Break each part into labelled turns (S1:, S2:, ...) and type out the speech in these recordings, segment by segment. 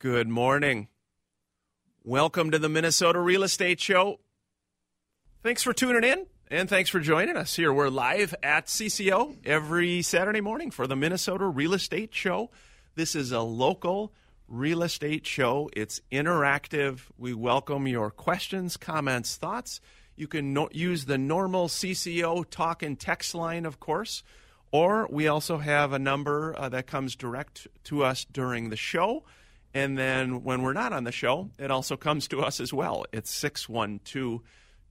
S1: Good morning. Welcome to the Minnesota Real Estate Show. Thanks for tuning in and thanks for joining us here. We're live at CCO every Saturday morning for the Minnesota Real Estate Show. This is a local real estate show. It's interactive. We welcome your questions, comments, thoughts. You can no- use the normal CCO talk and text line, of course, or we also have a number uh, that comes direct to us during the show. And then when we're not on the show, it also comes to us as well. It's 612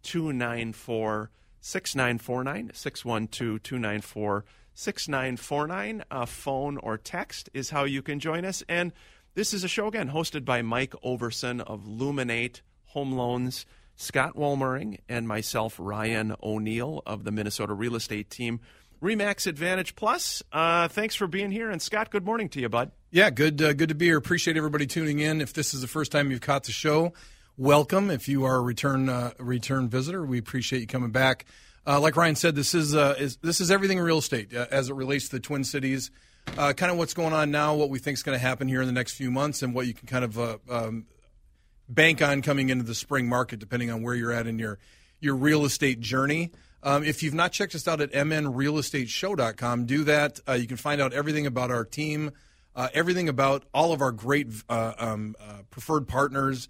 S1: 294 6949. 612 294 6949. A phone or text is how you can join us. And this is a show, again, hosted by Mike Overson of Luminate Home Loans, Scott Wollmering, and myself, Ryan O'Neil of the Minnesota Real Estate Team. Re/Max Advantage Plus. Uh, thanks for being here, and Scott, good morning to you, bud.
S2: Yeah, good, uh, good to be here. Appreciate everybody tuning in. If this is the first time you've caught the show, welcome. If you are a return uh, return visitor, we appreciate you coming back. Uh, like Ryan said, this is, uh, is this is everything real estate uh, as it relates to the Twin Cities. Kind of what's going on now, what we think is going to happen here in the next few months, and what you can kind of um, bank on coming into the spring market, depending on where you're at in your your real estate journey. Um, if you've not checked us out at mnrealestateshow.com, do that. Uh, you can find out everything about our team, uh, everything about all of our great uh, um, uh, preferred partners,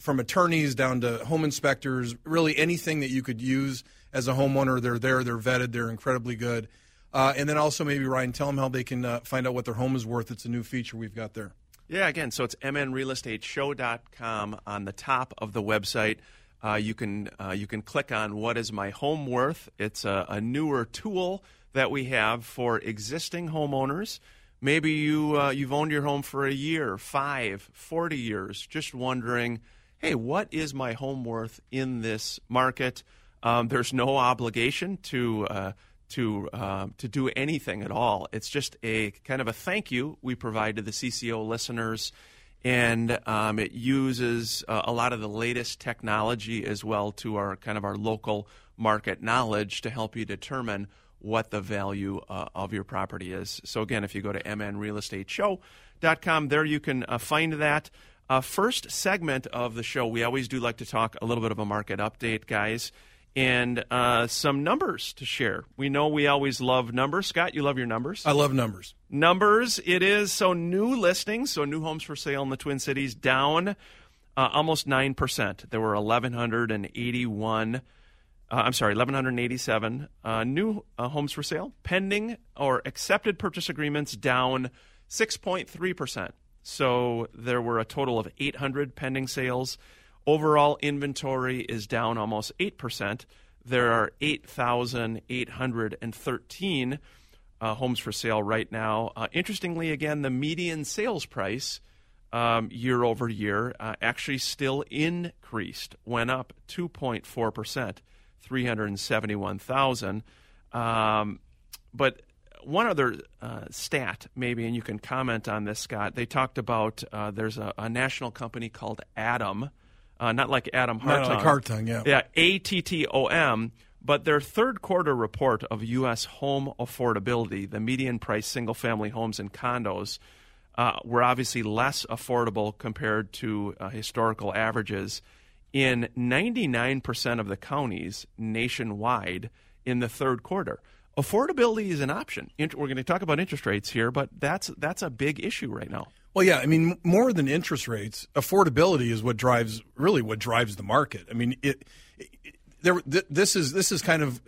S2: from attorneys down to home inspectors, really anything that you could use as a homeowner. They're there, they're vetted, they're incredibly good. Uh, and then also, maybe, Ryan, tell them how they can uh, find out what their home is worth. It's a new feature we've got there.
S1: Yeah, again, so it's mnrealestateshow.com on the top of the website. Uh, you can uh, you can click on what is my home worth. It's a, a newer tool that we have for existing homeowners. Maybe you uh, you've owned your home for a year, five, 40 years, just wondering, hey, what is my home worth in this market? Um, there's no obligation to uh, to uh, to do anything at all. It's just a kind of a thank you we provide to the CCO listeners and um, it uses uh, a lot of the latest technology as well to our kind of our local market knowledge to help you determine what the value uh, of your property is. So again, if you go to mnrealestateshow.com, there you can uh, find that. Uh, first segment of the show, we always do like to talk a little bit of a market update, guys, and uh, some numbers to share. We know we always love numbers. Scott, you love your numbers.
S2: I love numbers.
S1: Numbers. It is so new listings, so new homes for sale in the Twin Cities down uh, almost nine percent. There were eleven hundred and eighty-one. Uh, I'm sorry, 1,187 uh, new uh, homes for sale. Pending or accepted purchase agreements down 6.3%. So there were a total of 800 pending sales. Overall inventory is down almost 8%. There are 8,813 uh, homes for sale right now. Uh, interestingly, again, the median sales price um, year over year uh, actually still increased, went up 2.4%. 371,000. Um, but one other uh, stat, maybe, and you can comment on this, Scott. They talked about uh, there's a, a, national company called Attom, uh, not like Adam Hartung.
S2: Not like Hartung, yeah.
S1: Yeah, A T T O M. But their third quarter report of U.S. home affordability, the median price single family homes and condos, uh, were obviously less affordable compared to uh, historical averages in 99% of the counties nationwide in the third quarter. Affordability is an option. We're going to talk about interest rates here, but that's that's a big issue right now.
S2: Well, yeah, I mean, more than interest rates, affordability is what drives really what drives the market. I mean, it, it there. This is this is kind of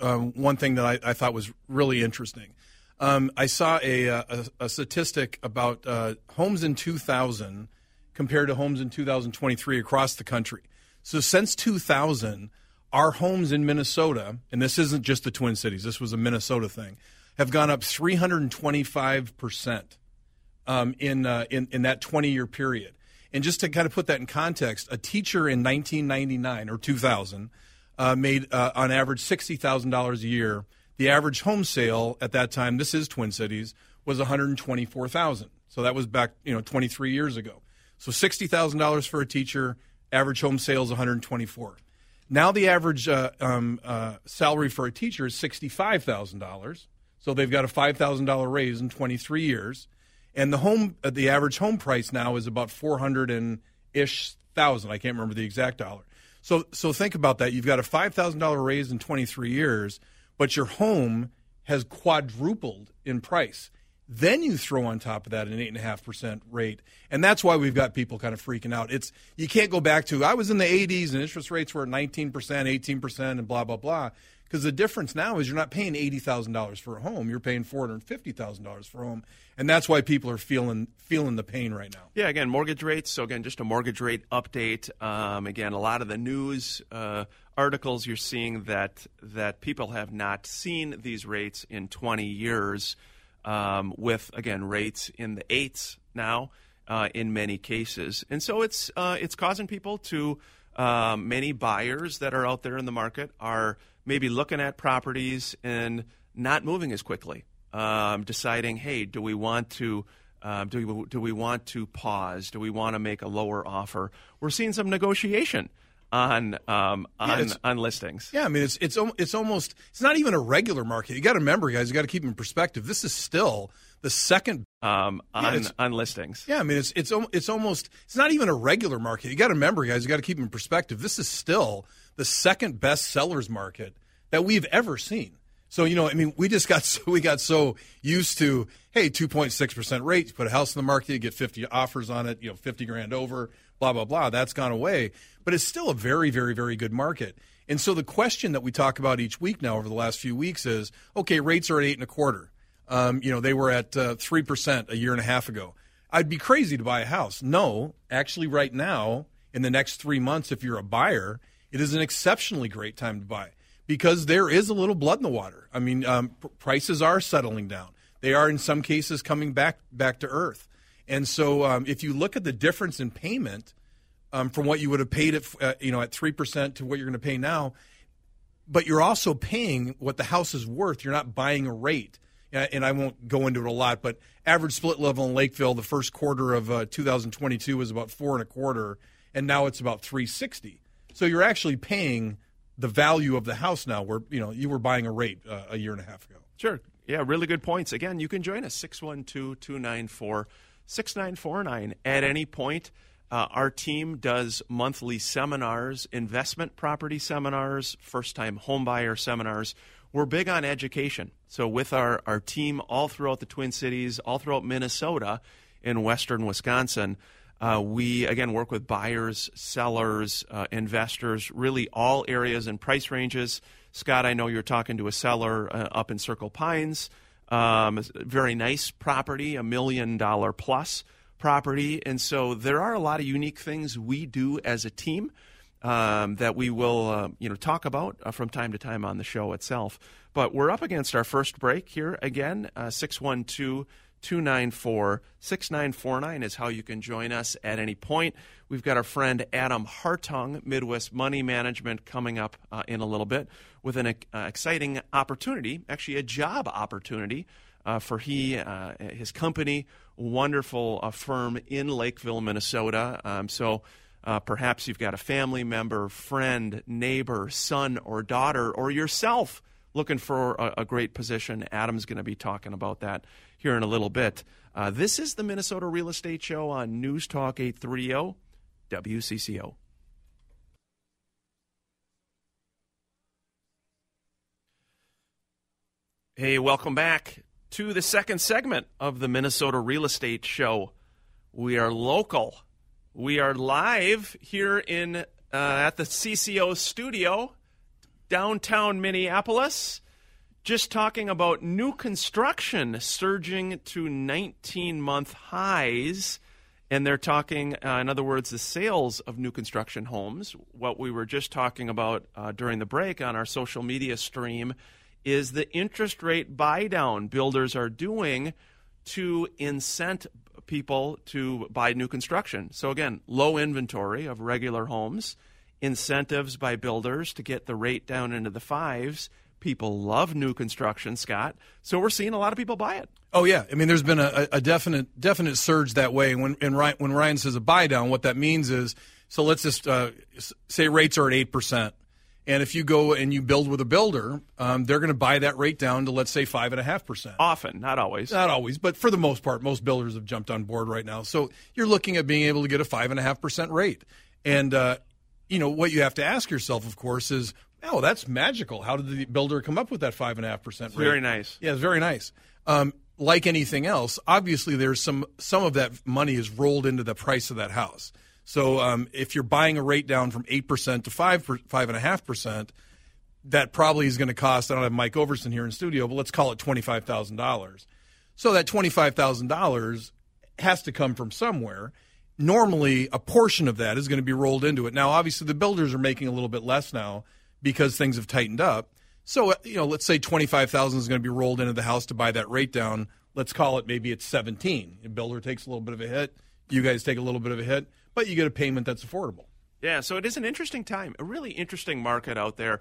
S2: uh, one thing that I, I, thought was really interesting. Um, I saw a, a, a statistic about uh, homes in 2000 compared to homes in 2023 across the country. So since 2000, our homes in Minnesota, and this isn't just the Twin Cities, this was a Minnesota thing, have gone up 325% um, in, uh, in, in that 20 year period. And just to kind of put that in context, a teacher in 1999 or 2000 uh, made uh, on average $60,000 a year. The average home sale at that time, this is Twin Cities, was 124,000. So that was back, you know, 23 years ago. So $60,000 for a teacher, Average home sales 124. Now the average uh, um, uh, salary for a teacher is $65,000. So they've got a $5,000 raise in 23 years. And the home, uh, the average home price now is about 400 and ish thousand. I can't remember the exact dollar. So, so think about that. You've got a $5,000 raise in 23 years, but your home has quadrupled in price. Then you throw on top of that an eight and a half percent rate, and that's why we've got people kind of freaking out. It's you can't go back to I was in the 80s and interest rates were 19 percent, 18 percent, and blah blah blah. Because the difference now is you're not paying eighty thousand dollars for a home; you're paying four hundred fifty thousand dollars for a home, and that's why people are feeling feeling the pain right now.
S1: Yeah, again, mortgage rates. So again, just a mortgage rate update. Um, again, a lot of the news uh, articles you're seeing that that people have not seen these rates in 20 years um, with again rates in the eights now uh, in many cases, and so it's uh, it's causing people to um, many buyers that are out there in the market are maybe looking at properties and not moving as quickly, um, deciding, hey, do we want to uh, do we do we want to pause? Do we want to make a lower offer? We're seeing some negotiation on um, on, yeah, on listings.
S2: Yeah, I mean it's it's it's almost it's not even a regular market. You got to remember, guys. You got to keep in perspective. This is still the second
S1: um, on yeah, on listings.
S2: Yeah, I mean it's it's it's almost it's not even a regular market. You got to remember, guys. You got to keep in perspective. This is still the second best sellers market that we've ever seen. So you know, I mean, we just got so we got so used to hey, two point six percent rate. You put a house in the market, you get fifty offers on it. You know, fifty grand over blah, blah, blah. That's gone away. But it's still a very, very, very good market. And so the question that we talk about each week now over the last few weeks is okay, rates are at eight and a quarter. Um, you know, they were at uh, 3% a year and a half ago. I'd be crazy to buy a house. No, actually, right now, in the next three months, if you're a buyer, it is an exceptionally great time to buy because there is a little blood in the water. I mean, um, pr- prices are settling down. They are, in some cases, coming back back to earth. And so, um, if you look at the difference in payment um, from what you would have paid at uh, you know at three percent to what you're going to pay now, but you're also paying what the house is worth. You're not buying a rate. and I won't go into it a lot, but average split level in Lakeville the first quarter of uh, 2022 was about four and a quarter, and now it's about 360. So you're actually paying the value of the house now, where you know you were buying a rate uh, a year and a half ago.
S1: Sure. Yeah, really good points. Again, you can join us 612 294 6949 at any point. Uh, our team does monthly seminars, investment property seminars, first time homebuyer seminars. We're big on education. So, with our, our team all throughout the Twin Cities, all throughout Minnesota, in western Wisconsin, uh, we again work with buyers, sellers, uh, investors, really all areas and price ranges. Scott, I know you're talking to a seller uh, up in Circle Pines. Um, very nice property, a million dollar plus property. And so there are a lot of unique things we do as a team um, that we will uh, you know talk about uh, from time to time on the show itself. But we're up against our first break here again, uh, 612 294 6949 is how you can join us at any point. We've got our friend Adam Hartung, Midwest Money Management, coming up uh, in a little bit with an uh, exciting opportunity, actually, a job opportunity uh, for he, uh, his company, wonderful uh, firm in Lakeville, Minnesota. Um, so uh, perhaps you've got a family member, friend, neighbor, son, or daughter, or yourself looking for a, a great position. Adam's going to be talking about that here in a little bit. Uh, this is the Minnesota Real Estate Show on News Talk 830 WCCO. Hey, welcome back to the second segment of the Minnesota Real Estate Show. We are local. We are live here in uh, at the CCO studio, downtown Minneapolis just talking about new construction surging to 19 month highs. And they're talking, uh, in other words, the sales of new construction homes. What we were just talking about uh, during the break on our social media stream is the interest rate buy down builders are doing to incent people to buy new construction. So, again, low inventory of regular homes, incentives by builders to get the rate down into the fives People love new construction, Scott. So we're seeing a lot of people buy it.
S2: Oh yeah, I mean, there's been a, a definite definite surge that way. When and Ryan, when Ryan says a buy down, what that means is, so let's just uh, say rates are at eight percent, and if you go and you build with a builder, um, they're going to buy that rate down to let's say five and a half percent.
S1: Often, not always.
S2: Not always, but for the most part, most builders have jumped on board right now. So you're looking at being able to get a five and a half percent rate, and uh, you know what you have to ask yourself, of course, is Oh, that's magical. How did the builder come up with that five and a half percent rate?
S1: Very nice.
S2: Yeah, it's very nice. Um, like anything else, obviously there's some some of that money is rolled into the price of that house. So um, if you're buying a rate down from eight percent to five five and a half percent, that probably is going to cost. I don't have Mike Overson here in studio, but let's call it twenty five thousand dollars. So that twenty five thousand dollars has to come from somewhere. Normally, a portion of that is going to be rolled into it. Now, obviously, the builders are making a little bit less now because things have tightened up. So, uh, you know, let's say 25,000 is going to be rolled into the house to buy that rate down. Let's call it maybe it's 17. The builder takes a little bit of a hit. You guys take a little bit of a hit, but you get a payment that's affordable.
S1: Yeah, so it is an interesting time, a really interesting market out there.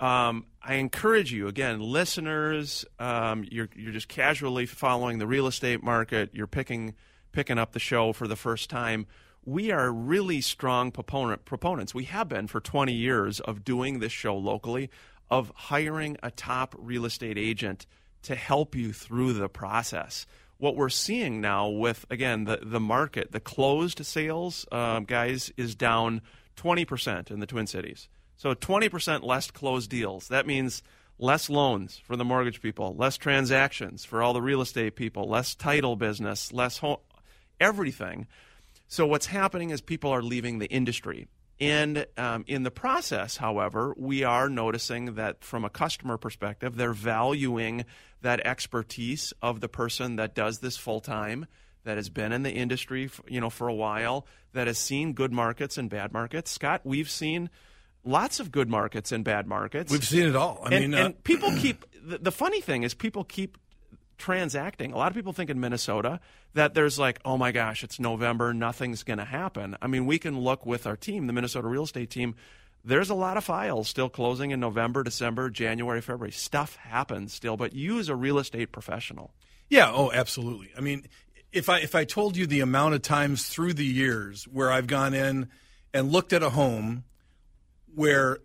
S1: Um, I encourage you again, listeners. Um, you're you're just casually following the real estate market. You're picking picking up the show for the first time we are really strong proponent, proponents. We have been for 20 years of doing this show locally, of hiring a top real estate agent to help you through the process. What we're seeing now with, again, the, the market, the closed sales, um, guys, is down 20% in the Twin Cities. So 20% less closed deals. That means less loans for the mortgage people, less transactions for all the real estate people, less title business, less home, everything. So what's happening is people are leaving the industry. And um, in the process, however, we are noticing that from a customer perspective, they're valuing that expertise of the person that does this full time, that has been in the industry, you know, for a while, that has seen good markets and bad markets. Scott, we've seen lots of good markets and bad markets.
S2: We've seen it all.
S1: I and, mean, uh, and people keep the, the funny thing is people keep transacting. A lot of people think in Minnesota that there's like, oh my gosh, it's November, nothing's going to happen. I mean, we can look with our team, the Minnesota real estate team. there's a lot of files still closing in November, December, January, February. Stuff happens still, but you as a real estate professional.
S2: Yeah, oh, absolutely. I mean, if I if I told you the amount of times through the years where I've gone in and looked at a home where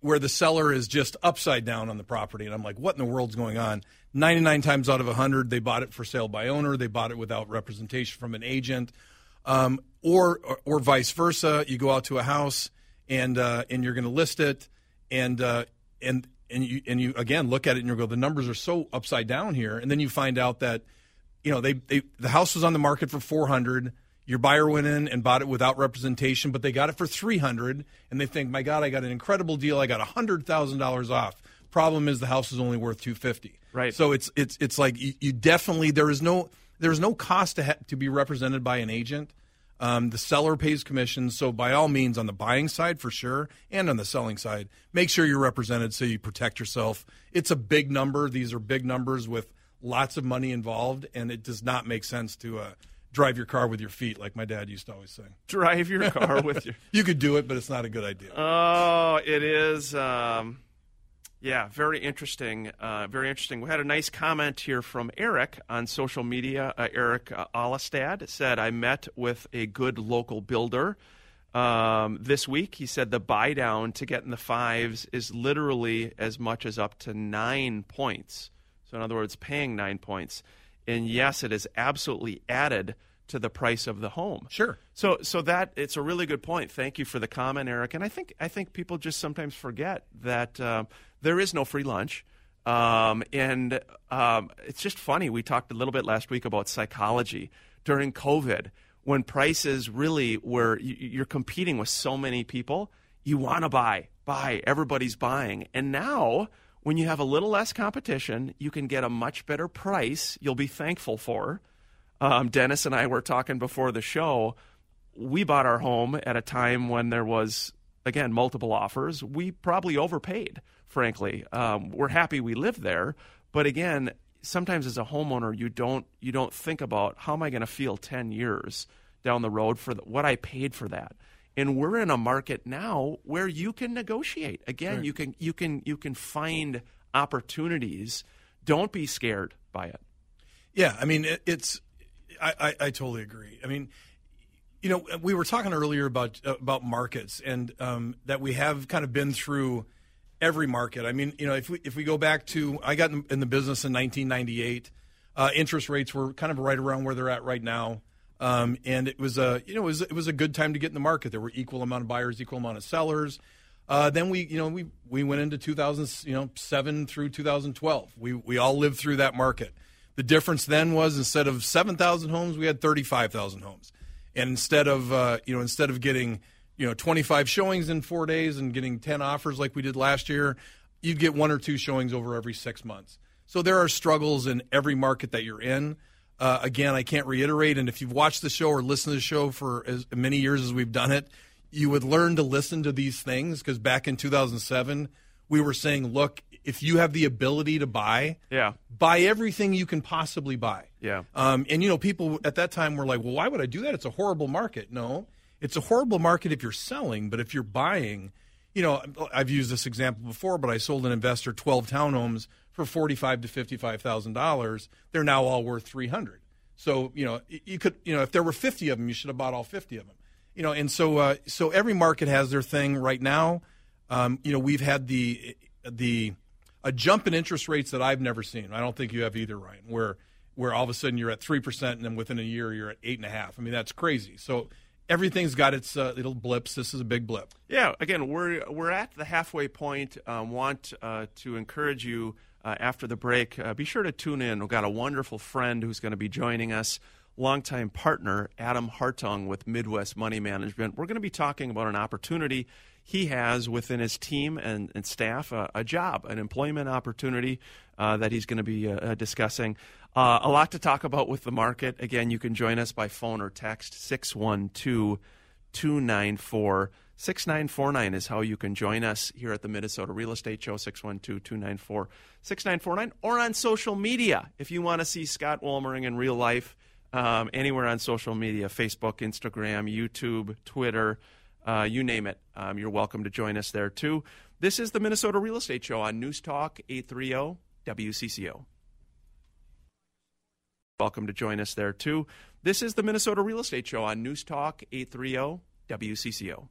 S2: where the seller is just upside down on the property. And I'm like, what in the world's going on? 99 times out of 100, they bought it for sale by owner, they bought it without representation from an agent. Um, or, or, or vice versa, you go out to a house and uh, and you're going to list it and uh, and and you and you again look at it and you go the numbers are so upside down here. And then you find out that you know they, they the house was on the market for 400 your buyer went in and bought it without representation but they got it for 300 and they think my god i got an incredible deal. I got $100000 off. Problem is the house is only worth 250
S1: Right.
S2: so it's it's it's like you, you definitely there is no there is no cost to ha- to be represented by an agent. Um, the seller pays commissions, so by all means, on the buying side for sure, and on the selling side, make sure you're represented so you protect yourself. It's a big number; these are big numbers with lots of money involved, and it does not make sense to uh, drive your car with your feet, like my dad used to always say.
S1: Drive your car with your.
S2: You could do it, but it's not a good idea.
S1: Oh, it is. Um, yeah, very interesting. Uh, very interesting. We had a nice comment here from Eric on social media. Uh, Eric uh, Alistad said, I met with a good local builder um, this week. He said the buy down to get in the fives is literally as much as up to nine points. So, in other words, paying nine points. And yes, it is absolutely added to the price of the home.
S2: Sure.
S1: So so that it's a really good point. Thank you for the comment, Eric. And I think I think people just sometimes forget that uh, there is no free lunch. Um, and um, it's just funny. We talked a little bit last week about psychology during COVID when prices really were you're competing with so many people. You want to buy, buy. Everybody's buying, and now when you have a little less competition, you can get a much better price. You'll be thankful for. Um, Dennis and I were talking before the show. We bought our home at a time when there was, again, multiple offers. We probably overpaid, frankly. Um, we're happy we lived there, but again, sometimes as a homeowner, you don't you don't think about how am I going to feel ten years down the road for the, what I paid for that. And we're in a market now where you can negotiate. Again, you can you can you can find opportunities. Don't be scared by it.
S2: Yeah, I mean, it, it's. I, I, I totally agree. I mean, you know, we were talking earlier about about markets and um, that we have kind of been through every market. I mean, you know, if we if we go back to I got in, in the business in 1998, uh, interest rates were kind of right around where they're at right now. Um, and it was a you know it was it was a good time to get in the market. There were equal amount of buyers, equal amount of sellers. Uh, then we you know we we went into 2000 you know seven through 2012. We we all lived through that market. The difference then was instead of 7,000 homes, we had 35,000 homes, and instead of uh, you know instead of getting you know 25 showings in four days and getting 10 offers like we did last year, you'd get one or two showings over every six months. So there are struggles in every market that you're in. Uh, again, I can't reiterate, and if you've watched the show or listened to the show for as many years as we've done it, you would learn to listen to these things because back in 2007, we were saying, look, if you have the ability to buy,
S1: Yeah.
S2: buy everything you can possibly buy.
S1: Yeah.
S2: Um, and you know, people at that time were like, "Well, why would I do that? It's a horrible market." No, it's a horrible market if you're selling, but if you're buying, you know, I've used this example before, but I sold an investor 12 townhomes for 45 to 55 thousand dollars. They're now all worth 300. So you know, you could, you know, if there were 50 of them, you should have bought all 50 of them. You know, and so uh, so every market has their thing right now. Um, you know, we've had the the a jump in interest rates that I've never seen. I don't think you have either, Ryan. Where where all of a sudden you're at three percent, and then within a year you're at eight and a half. I mean, that's crazy. So everything's got its uh, little blips. This is a big blip.
S1: Yeah, again, we're we're at the halfway point. Um, want uh, to encourage you uh, after the break. Uh, be sure to tune in. We've got a wonderful friend who's going to be joining us. Longtime partner Adam Hartung with Midwest Money Management. We're going to be talking about an opportunity he has within his team and, and staff, a job, an employment opportunity uh, that he's going to be uh, uh, discussing. Uh, a lot to talk about with the market. Again, you can join us by phone or text 612 294 6949 is how you can join us here at the Minnesota Real Estate Show, 612 294 6949, or on social media. If you want to see Scott Wollmering in real life, um, anywhere on social media Facebook, Instagram, YouTube, Twitter. Uh, you name it. Um, you're welcome to join us there too. This is the Minnesota Real Estate Show on News Talk 830 WCCO. Welcome to join us there too. This is the Minnesota Real Estate Show on News Talk 830 WCCO.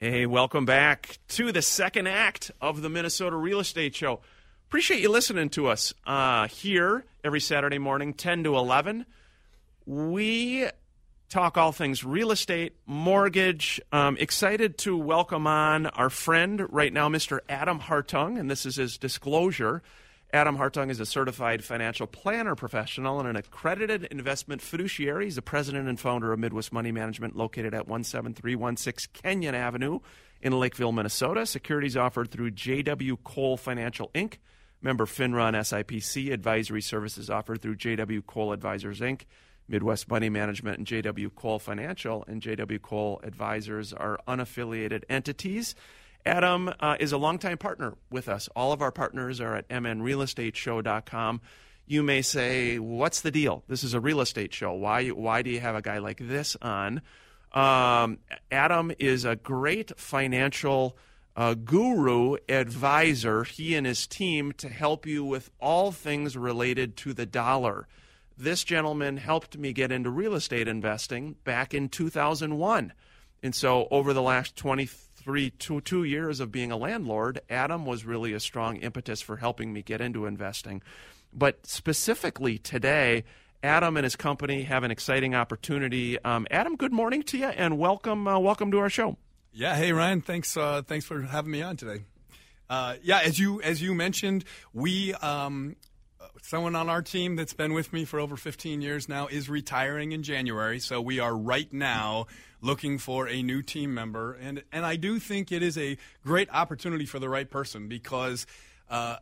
S1: Hey, welcome back to the second act of the Minnesota Real Estate Show. Appreciate you listening to us uh, here every Saturday morning, 10 to 11. We talk all things real estate, mortgage. Um, excited to welcome on our friend right now, Mr. Adam Hartung, and this is his disclosure. Adam Hartung is a certified financial planner professional and an accredited investment fiduciary. He's the president and founder of Midwest Money Management, located at 17316 Kenyon Avenue in Lakeville, Minnesota. Securities offered through JW Cole Financial Inc., member FINRA and SIPC. Advisory services offered through JW Cole Advisors Inc., Midwest Money Management, and JW Cole Financial. And JW Cole Advisors are unaffiliated entities. Adam uh, is a longtime partner with us. All of our partners are at mnrealestateshow.com. You may say, "What's the deal? This is a real estate show. Why? Why do you have a guy like this on?" Um, Adam is a great financial uh, guru advisor. He and his team to help you with all things related to the dollar. This gentleman helped me get into real estate investing back in 2001. And so, over the last 20 three two two years of being a landlord, Adam was really a strong impetus for helping me get into investing. But specifically today, Adam and his company have an exciting opportunity. Um, Adam, good morning to you, and welcome uh, welcome to our show.
S3: Yeah, hey Ryan, thanks uh, thanks for having me on today. Uh, yeah, as you as you mentioned, we um, someone on our team that's been with me for over 15 years now is retiring in January. So we are right now looking for a new team member, and and I do think it is a great opportunity for the right person because. Uh,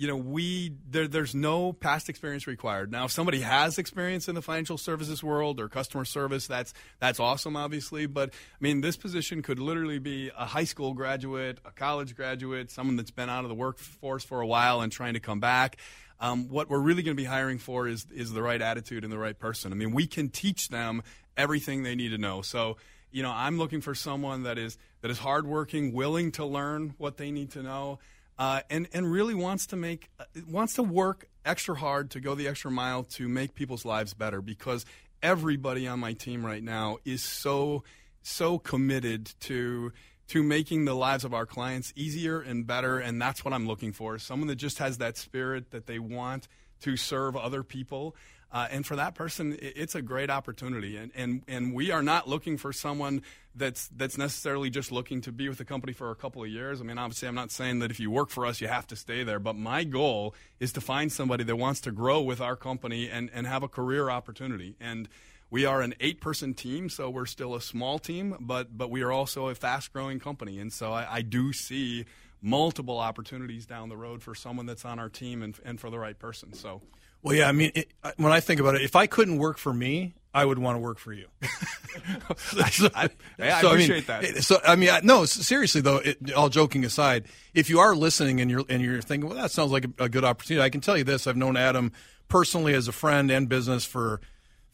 S3: you know, we there, there's no past experience required. Now, if somebody has experience in the financial services world or customer service, that's that's awesome, obviously. But I mean, this position could literally be a high school graduate, a college graduate, someone that's been out of the workforce for a while and trying to come back. Um, what we're really going to be hiring for is is the right attitude and the right person. I mean, we can teach them everything they need to know. So, you know, I'm looking for someone that is that is hardworking, willing to learn what they need to know, uh, and and really wants to make uh, wants to work extra hard to go the extra mile to make people's lives better. Because everybody on my team right now is so so committed to to making the lives of our clients easier and better. And that's what I'm looking for someone that just has that spirit that they want to serve other people. Uh, and for that person, it's a great opportunity. And, and, and we are not looking for someone that's, that's necessarily just looking to be with the company for a couple of years. I mean, obviously, I'm not saying that if you work for us, you have to stay there. But my goal is to find somebody that wants to grow with our company and, and have a career opportunity. And we are an eight person team, so we're still a small team, but but we are also a fast growing company, and so I, I, do see multiple opportunities down the road for someone that's on our team and, and for the right person. So.
S2: Well, yeah. I mean, it, when I think about it, if I couldn't work for me, I would want to work for you.
S3: so, I, I, so, appreciate
S2: I
S3: mean, that.
S2: So, I mean, no, seriously though, it, all joking aside, if you are listening and you're and you're thinking, well, that sounds like a, a good opportunity, I can tell you this: I've known Adam personally as a friend and business for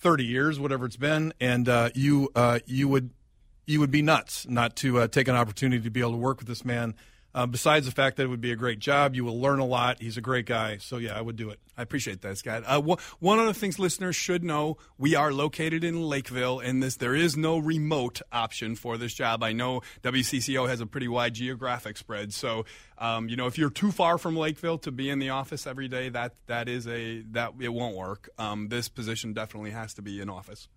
S2: 30 years, whatever it's been, and uh, you uh, you would you would be nuts not to uh, take an opportunity to be able to work with this man uh, besides the fact that it would be a great job, you will learn a lot. He's a great guy. So, yeah, I would do it.
S3: I appreciate that, Scott. Uh, one of the things listeners should know we are located in Lakeville, and this there is no remote option for this job. I know WCCO has a pretty wide geographic spread. So, um, you know, if you're too far from Lakeville to be in the office every day, that, that is a that it won't work. Um, this position definitely has to be in office.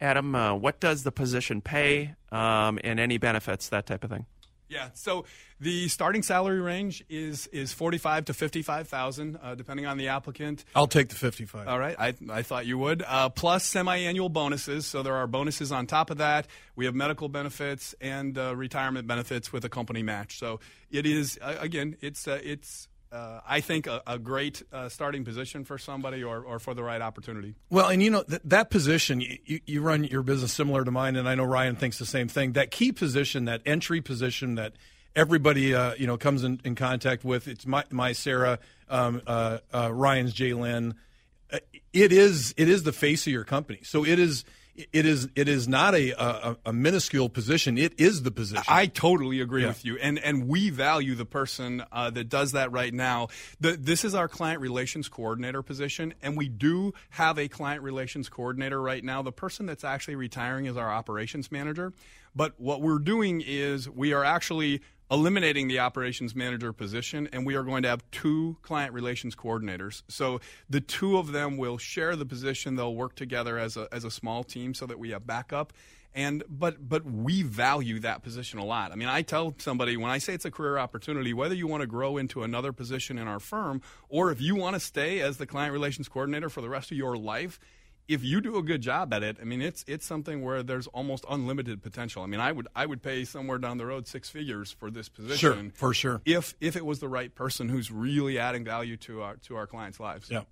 S1: Adam, uh, what does the position pay um, and any benefits, that type of thing?
S3: Yeah. So the starting salary range is is forty five to fifty five thousand, uh, depending on the applicant.
S2: I'll take the fifty five.
S3: All right. I I thought you would. Uh, plus semi annual bonuses. So there are bonuses on top of that. We have medical benefits and uh, retirement benefits with a company match. So it is uh, again, it's uh, it's uh, I think, a, a great uh, starting position for somebody or, or for the right opportunity.
S2: Well, and you know, th- that position, you, you run your business similar to mine, and I know Ryan thinks the same thing. That key position, that entry position that everybody uh, you know comes in, in, contact with. It's my my Sarah, um, uh, uh, Ryan's Jalen. Uh, it is it is the face of your company. So it is it is it is not a, a, a minuscule position. It is the position.
S3: I totally agree yeah. with you, and and we value the person uh, that does that right now. The, this is our client relations coordinator position, and we do have a client relations coordinator right now. The person that's actually retiring is our operations manager. But what we're doing is we are actually eliminating the operations manager position, and we are going to have two client relations coordinators. So the two of them will share the position. They'll work together as a, as a small team so that we have backup. And but but we value that position a lot. I mean, I tell somebody when I say it's a career opportunity, whether you want to grow into another position in our firm or if you want to stay as the client relations coordinator for the rest of your life, if you do a good job at it, I mean, it's it's something where there's almost unlimited potential. I mean, I would I would pay somewhere down the road six figures for this position,
S2: sure, for sure.
S3: If if it was the right person who's really adding value to our to our clients' lives.
S2: Yeah.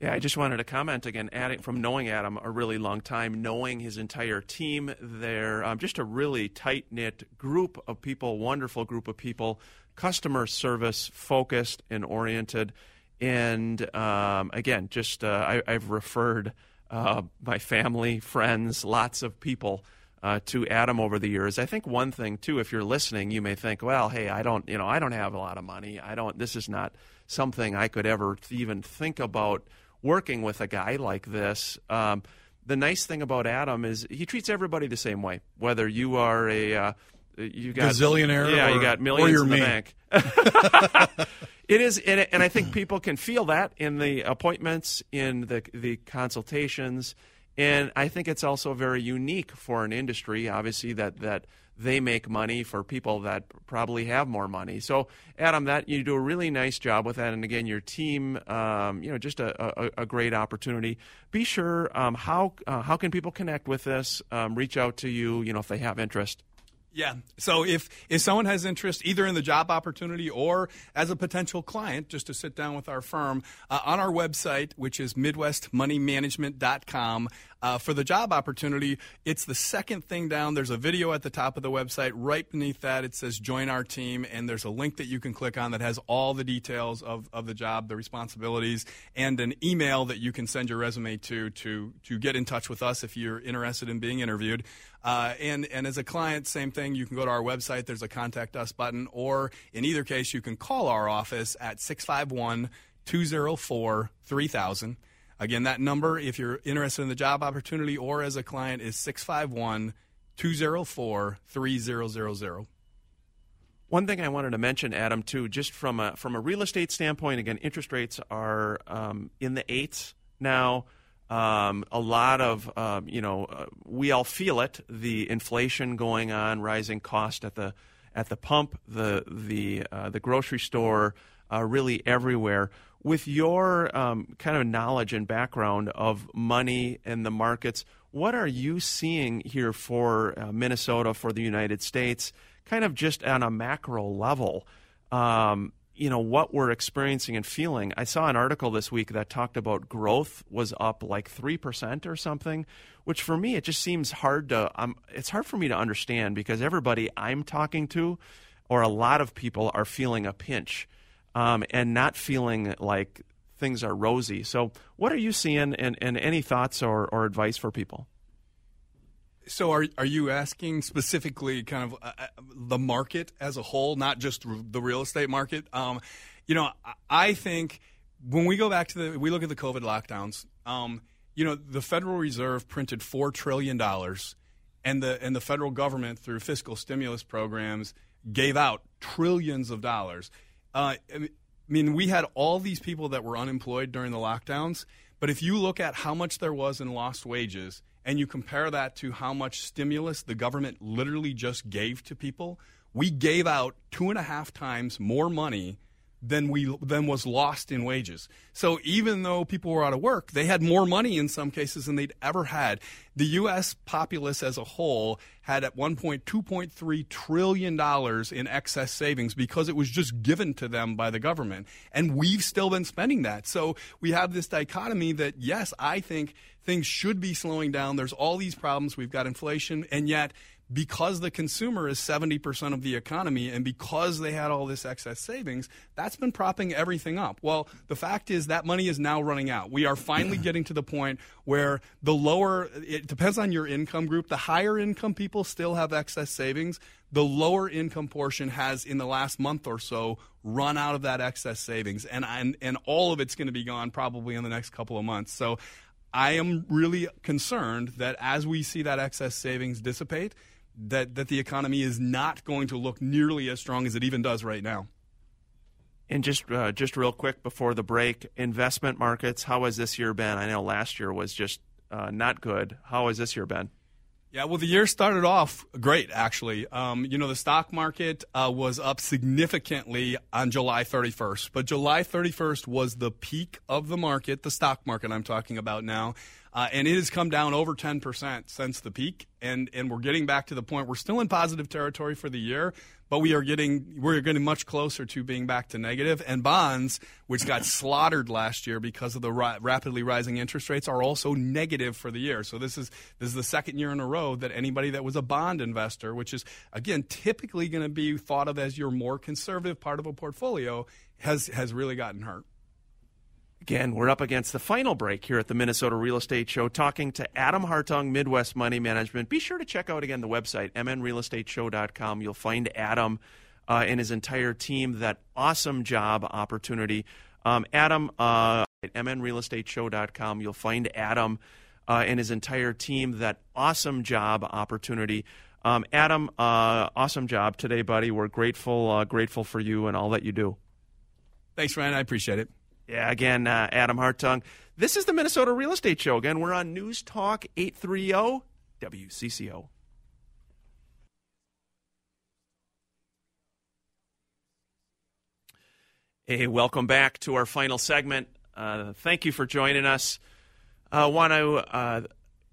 S1: Yeah, I just wanted to comment again, adding from knowing Adam a really long time, knowing his entire team. They're um, just a really tight knit group of people, wonderful group of people, customer service focused and oriented. And um, again, just uh, I, have referred uh, my family, friends, lots of people uh, to Adam over the years. I think one thing too, if you're listening, you may think, well, hey, I don't, you know, I don't have a lot of money. I don't. This is not something I could ever even think about working with a guy like this. Um, the nice thing about Adam is he treats everybody the same way, whether you are a uh, you got
S2: gazillionaire,
S1: yeah,
S2: or,
S1: you got millions in the bank. it is, and, and I think people can feel that in the appointments, in the the consultations, and I think it's also very unique for an industry. Obviously, that that they make money for people that probably have more money. So, Adam, that you do a really nice job with that, and again, your team, um, you know, just a, a, a, great opportunity. Be sure um, how uh, how can people connect with this? Um, reach out to you, you know, if they have interest.
S3: Yeah. So if if someone has interest either in the job opportunity or as a potential client, just to sit down with our firm uh, on our website, which is MidwestMoneyManagement.com, uh, for the job opportunity, it's the second thing down. There's a video at the top of the website. Right beneath that, it says join our team, and there's a link that you can click on that has all the details of, of the job, the responsibilities, and an email that you can send your resume to to to get in touch with us if you're interested in being interviewed. Uh, and and as a client, same thing. You can go to our website. There's a contact us button, or in either case, you can call our office at 651 204 3000. Again, that number, if you're interested in the job opportunity or as a client, is 651 204 3000.
S1: One thing I wanted to mention, Adam, too, just from a from a real estate standpoint, again, interest rates are um, in the eights now. Um, a lot of um, you know, uh, we all feel it. The inflation going on, rising cost at the at the pump, the the uh, the grocery store, uh, really everywhere with your um, kind of knowledge and background of money and the markets, what are you seeing here for uh, Minnesota, for the United States, kind of just on a macro level? Um, you know what we're experiencing and feeling. I saw an article this week that talked about growth was up like three percent or something, which for me it just seems hard to. Um, it's hard for me to understand because everybody I'm talking to, or a lot of people, are feeling a pinch um, and not feeling like things are rosy. So, what are you seeing, and, and any thoughts or, or advice for people?
S3: So, are are you asking specifically kind of uh, uh the market as a whole, not just the real estate market? Um, you know, I think when we go back to the, we look at the COVID lockdowns. Um, you know, the Federal Reserve printed four trillion dollars, and the and the federal government through fiscal stimulus programs gave out trillions of dollars. Uh, I mean, we had all these people that were unemployed during the lockdowns, but if you look at how much there was in lost wages and you compare that to how much stimulus the government literally just gave to people, we gave out two and a half times more money than we than was lost in wages. So even though people were out of work, they had more money in some cases than they'd ever had. The U.S. populace as a whole had at one point 2.3 trillion dollars in excess savings because it was just given to them by the government, and we've still been spending that. So we have this dichotomy that yes, I think things should be slowing down. There's all these problems. We've got inflation, and yet because the consumer is 70% of the economy and because they had all this excess savings, that's been propping everything up. Well, the fact is that money is now running out. We are finally getting to the point where the lower, it depends on your income group, the higher income people still have excess savings. The lower income portion has, in the last month or so, run out of that excess savings, and and, and all of it's going to be gone probably in the next couple of months. So, I am really concerned that as we see that excess savings dissipate, that that the economy is not going to look nearly as strong as it even does right now.
S1: And just uh, just real quick before the break, investment markets. How has this year been? I know last year was just uh, not good. How has this year been?
S3: Yeah, well, the year started off great, actually. Um, you know, the stock market uh, was up significantly on July 31st, but July 31st was the peak of the market, the stock market I'm talking about now. Uh, and it has come down over 10% since the peak. And, and we're getting back to the point, we're still in positive territory for the year, but we are getting we're getting much closer to being back to negative. And bonds, which got slaughtered last year because of the ra- rapidly rising interest rates, are also negative for the year. So this is this is the second year in a row that anybody that was a bond investor, which is again typically going to be thought of as your more conservative part of a portfolio, has has really gotten hurt.
S1: Again, we're up against the final break here at the Minnesota Real Estate Show, talking to Adam Hartung, Midwest Money Management. Be sure to check out again the website, mnrealestateshow.com. You'll find Adam uh, and his entire team that awesome job opportunity. Um, Adam, uh, mnrealestateshow.com. You'll find Adam uh, and his entire team that awesome job opportunity. Um, Adam, uh, awesome job today, buddy. We're grateful, uh, grateful for you and all that you do.
S3: Thanks, Ryan. I appreciate it.
S1: Yeah, again, uh, Adam Hartung. This is the Minnesota Real Estate Show. Again, we're on News Talk 830 WCCO. Hey, welcome back to our final segment. Uh, thank you for joining us. I uh, want to uh,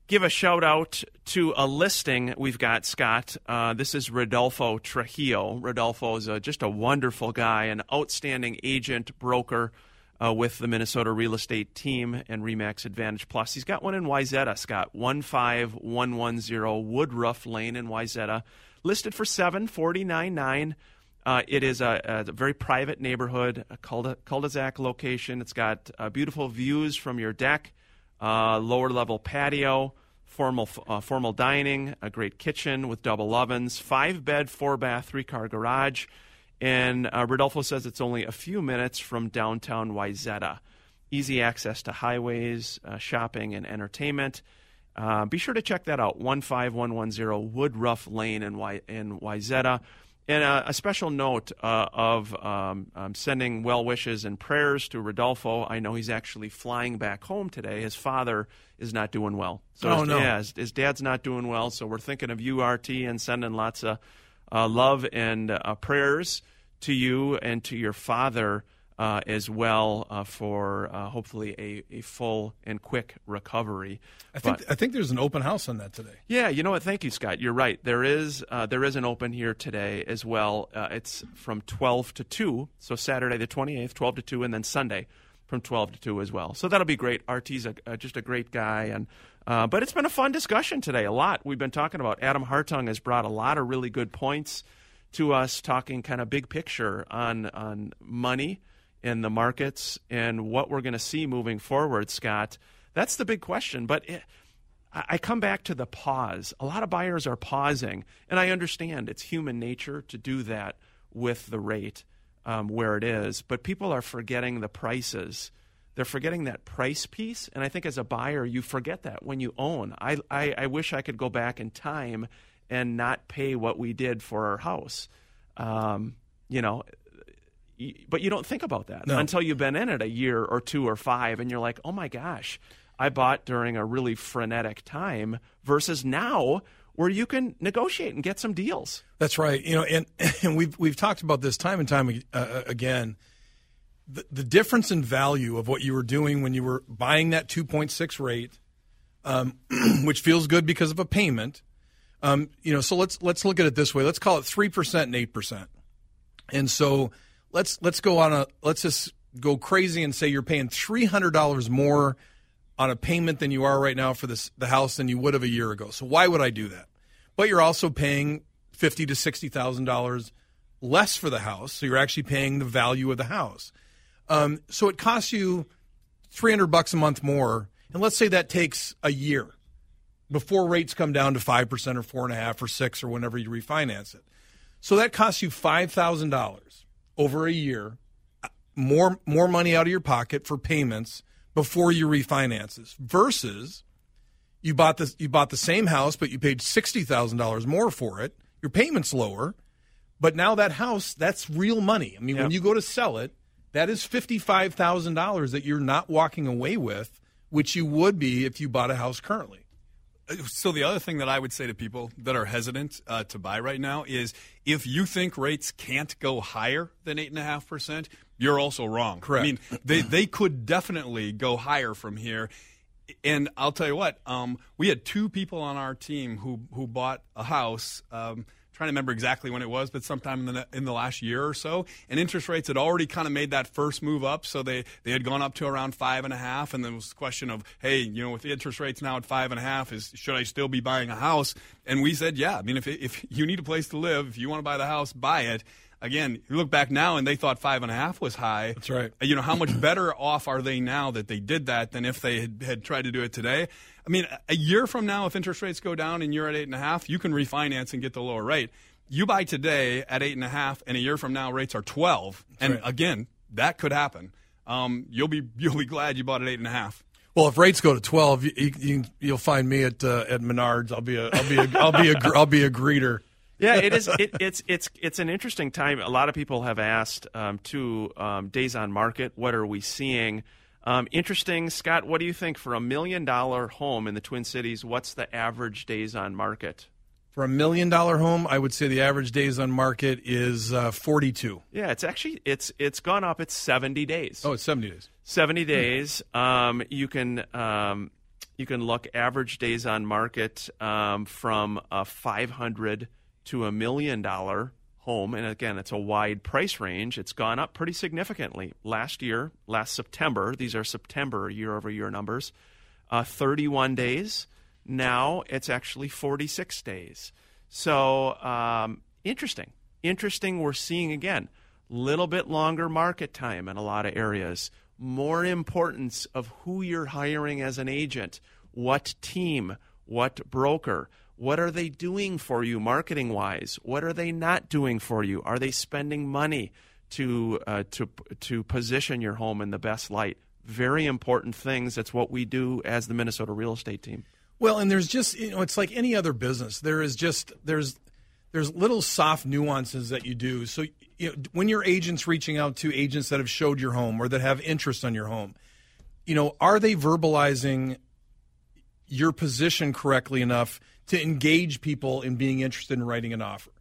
S1: give a shout out to a listing we've got, Scott. Uh, this is Rodolfo Trujillo. Rodolfo is a, just a wonderful guy, an outstanding agent, broker uh, with the Minnesota real estate team and Re/Max Advantage Plus. He's got one in Wayzata, Scott, 15110 Woodruff Lane in Wayzata, listed for seven forty nine nine. Uh, it is a, a, very private neighborhood, a cul-de-sac location. It's got uh, beautiful views from your deck, uh, lower level patio, formal uh, formal dining, a great kitchen with double ovens, five bed, four bath, three car garage. And uh, Rodolfo says it's only a few minutes from downtown Wayzata. Easy access to highways, uh, shopping, and entertainment. Uh, be sure to check that out 15110 Woodruff Lane in, y- in Wayzata. And uh, a special note uh, of um, um, sending well wishes and prayers to Rodolfo. I know he's actually flying back home today. His father is not doing well.
S2: So oh,
S1: his,
S2: no.
S1: Yeah, his, his, dad's not doing well. So we're thinking of you, RT, and sending lots of uh, love and uh, prayers to you and to your father uh, as well uh, for uh, hopefully a, a full and quick recovery.
S2: I think but, I think there's an open house on that today.
S1: Yeah, you know what? Thank you, Scott. You're right. There is uh, there is an open here today as well. Uh, it's from 12 to 2, so Saturday the 28th, 12 to 2, and then Sunday from 12 to 2 as well. So that'll be great. RT's a, just a great guy and. Uh, but it's been a fun discussion today. A lot we've been talking about. Adam Hartung has brought a lot of really good points to us talking kind of big picture on on money in the markets and what we're going to see moving forward, Scott. That's the big question. But it, I come back to the pause. A lot of buyers are pausing, and I understand it's human nature to do that with the rate um, where it is. But people are forgetting the prices. They're forgetting that price piece, and I think as a buyer, you forget that when you own. I, I, I wish I could go back in time and not pay what we did for our house. Um, you know, but you don't think about that no. until you've been in it a year or two or five, and you're like, oh my gosh, I bought during a really frenetic time versus now where you can negotiate and get some deals.
S2: That's right. You know, and, and we've we've talked about this time and time uh, uh, again. The, the difference in value of what you were doing when you were buying that 2.6 rate, um, which feels good because of a payment, um, you know, so let's let's look at it this way. Let's call it three percent and eight percent. And so let's let's go on a let's just go crazy and say you're paying three hundred dollars more on a payment than you are right now for this the house than you would have a year ago. So why would I do that? but you're also paying fifty to sixty thousand dollars less for the house. So you're actually paying the value of the house. Um, so it costs you three hundred bucks a month more, and let's say that takes a year before rates come down to five percent or four and a half or six or whenever you refinance it. So that costs you five thousand dollars over a year, more more money out of your pocket for payments before you refinance this. Versus you bought this you bought the same house, but you paid sixty thousand dollars more for it. Your payment's lower, but now that house that's real money. I mean,
S1: Yep.
S2: when you go to sell it, that is fifty five thousand dollars that you're not walking away with, which you would be if you bought a house currently.
S3: So the other thing that I would say to people that are hesitant uh, to buy right now is if you think rates can't go higher than eight and a half percent, you're also wrong.
S2: Correct.
S3: I mean, they they could definitely go higher from here. And I'll tell you what, um, we had two people on our team who who bought a house. Um, trying to remember exactly when it was, but sometime in the in the last year or so, and interest rates had already kind of made that first move up. So they they had gone up to around five and a half, and there was the question of, hey, you know, with the interest rates now at five and a half, is should I still be buying a house? And we said, yeah. I mean, if if you need a place to live, if you want to buy the house, buy it. Again, you look back now, and they thought five and a half was high.
S2: That's right.
S3: You know, how much better off are they now that they did that than if they had, had tried to do it today? I mean, a year from now, if interest rates go down and you're at eight and a half, you can refinance and get the lower rate. You buy today at eight and a half, and a year from now, rates are twelve. and
S2: right.
S3: again, that could happen. Um, you'll be you'll be glad you bought at eight and a half.
S2: Well, if rates go to twelve, you, you, you, you'll find me at uh, at Menards. I'll be a I'll be a I'll be a gr- I'll be a greeter.
S1: Yeah, it is. It, it's it's it's an interesting time. A lot of people have asked um, to um, days on market. What are we seeing? Um, interesting, Scott. What do you think for a million dollar home in the Twin Cities? What's the average days on market?
S2: For a million dollar home, I would say the average days on market is uh, forty two.
S1: Yeah, it's actually it's it's gone up. It's seventy days.
S2: Oh, it's seventy days.
S1: 70 days. Um, you can um, you can look average days on market um, from a 500 to a million dollar home, and again, it's a wide price range. It's gone up pretty significantly. Last year, last September, these are September year over year numbers, uh, 31 days. Now it's actually 46 days. So um, interesting. Interesting. We're seeing again a little bit longer market time in a lot of areas. More importance of who you're hiring as an agent, what team, what broker, what are they doing for you marketing wise? What are they not doing for you? Are they spending money to uh, to to position your home in the best light? Very important things. That's what we do as the Minnesota real estate team.
S2: Well, and there's just you know, it's like any other business. There is just there's there's little soft nuances that you do. So you know, when your agents reaching out to agents that have showed your home or that have interest on your home, you know, are they verbalizing your position correctly enough to engage people in being interested in writing an offer?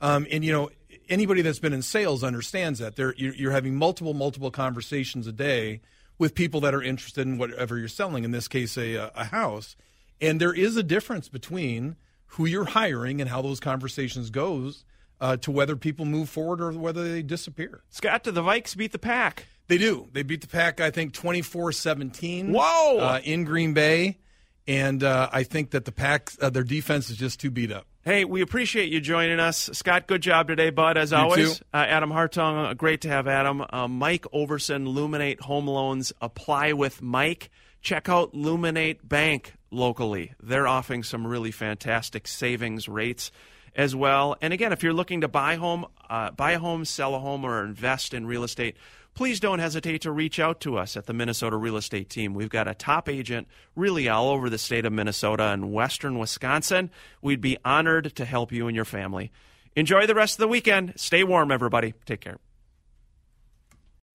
S2: Um, and you know, anybody that's been in sales understands that. There, you're, you're having multiple, multiple conversations a day with people that are interested in whatever you're selling. In this case, a, a house. And there is a difference between who you're hiring and how those conversations goes uh, to whether people move forward or whether they disappear.
S1: Scott, do the Vikes beat the pack?
S2: They do. They beat the pack, I think, 24 17.
S1: Whoa!
S2: Uh, in Green Bay. And uh, I think that the pack, uh, their defense is just too beat up.
S1: Hey, we appreciate you joining us. Scott, good job today, bud, as
S2: You
S1: always. Uh, Adam Hartung, uh, great to have Adam. Uh, Mike Overson, Luminate Home Loans. Apply with Mike. Check out Luminate Bank locally. They're offering some really fantastic savings rates as well. And again, if you're looking to buy home, uh, buy a home, sell a home, or invest in real estate, please don't hesitate to reach out to us at the Minnesota Real Estate Team. We've got a top agent really all over the state of Minnesota and western Wisconsin. We'd be honored to help you and your family. Enjoy the rest of the weekend. Stay warm, everybody. Take care.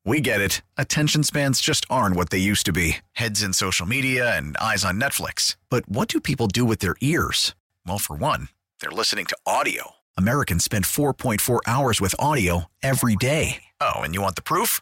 S4: We get it. Attention spans just aren't what they used to be heads in social media and eyes on Netflix. But what do people do with their ears? Well, for one, they're listening to audio. Americans spend 4.4 hours with audio every day. Oh, and you want the proof?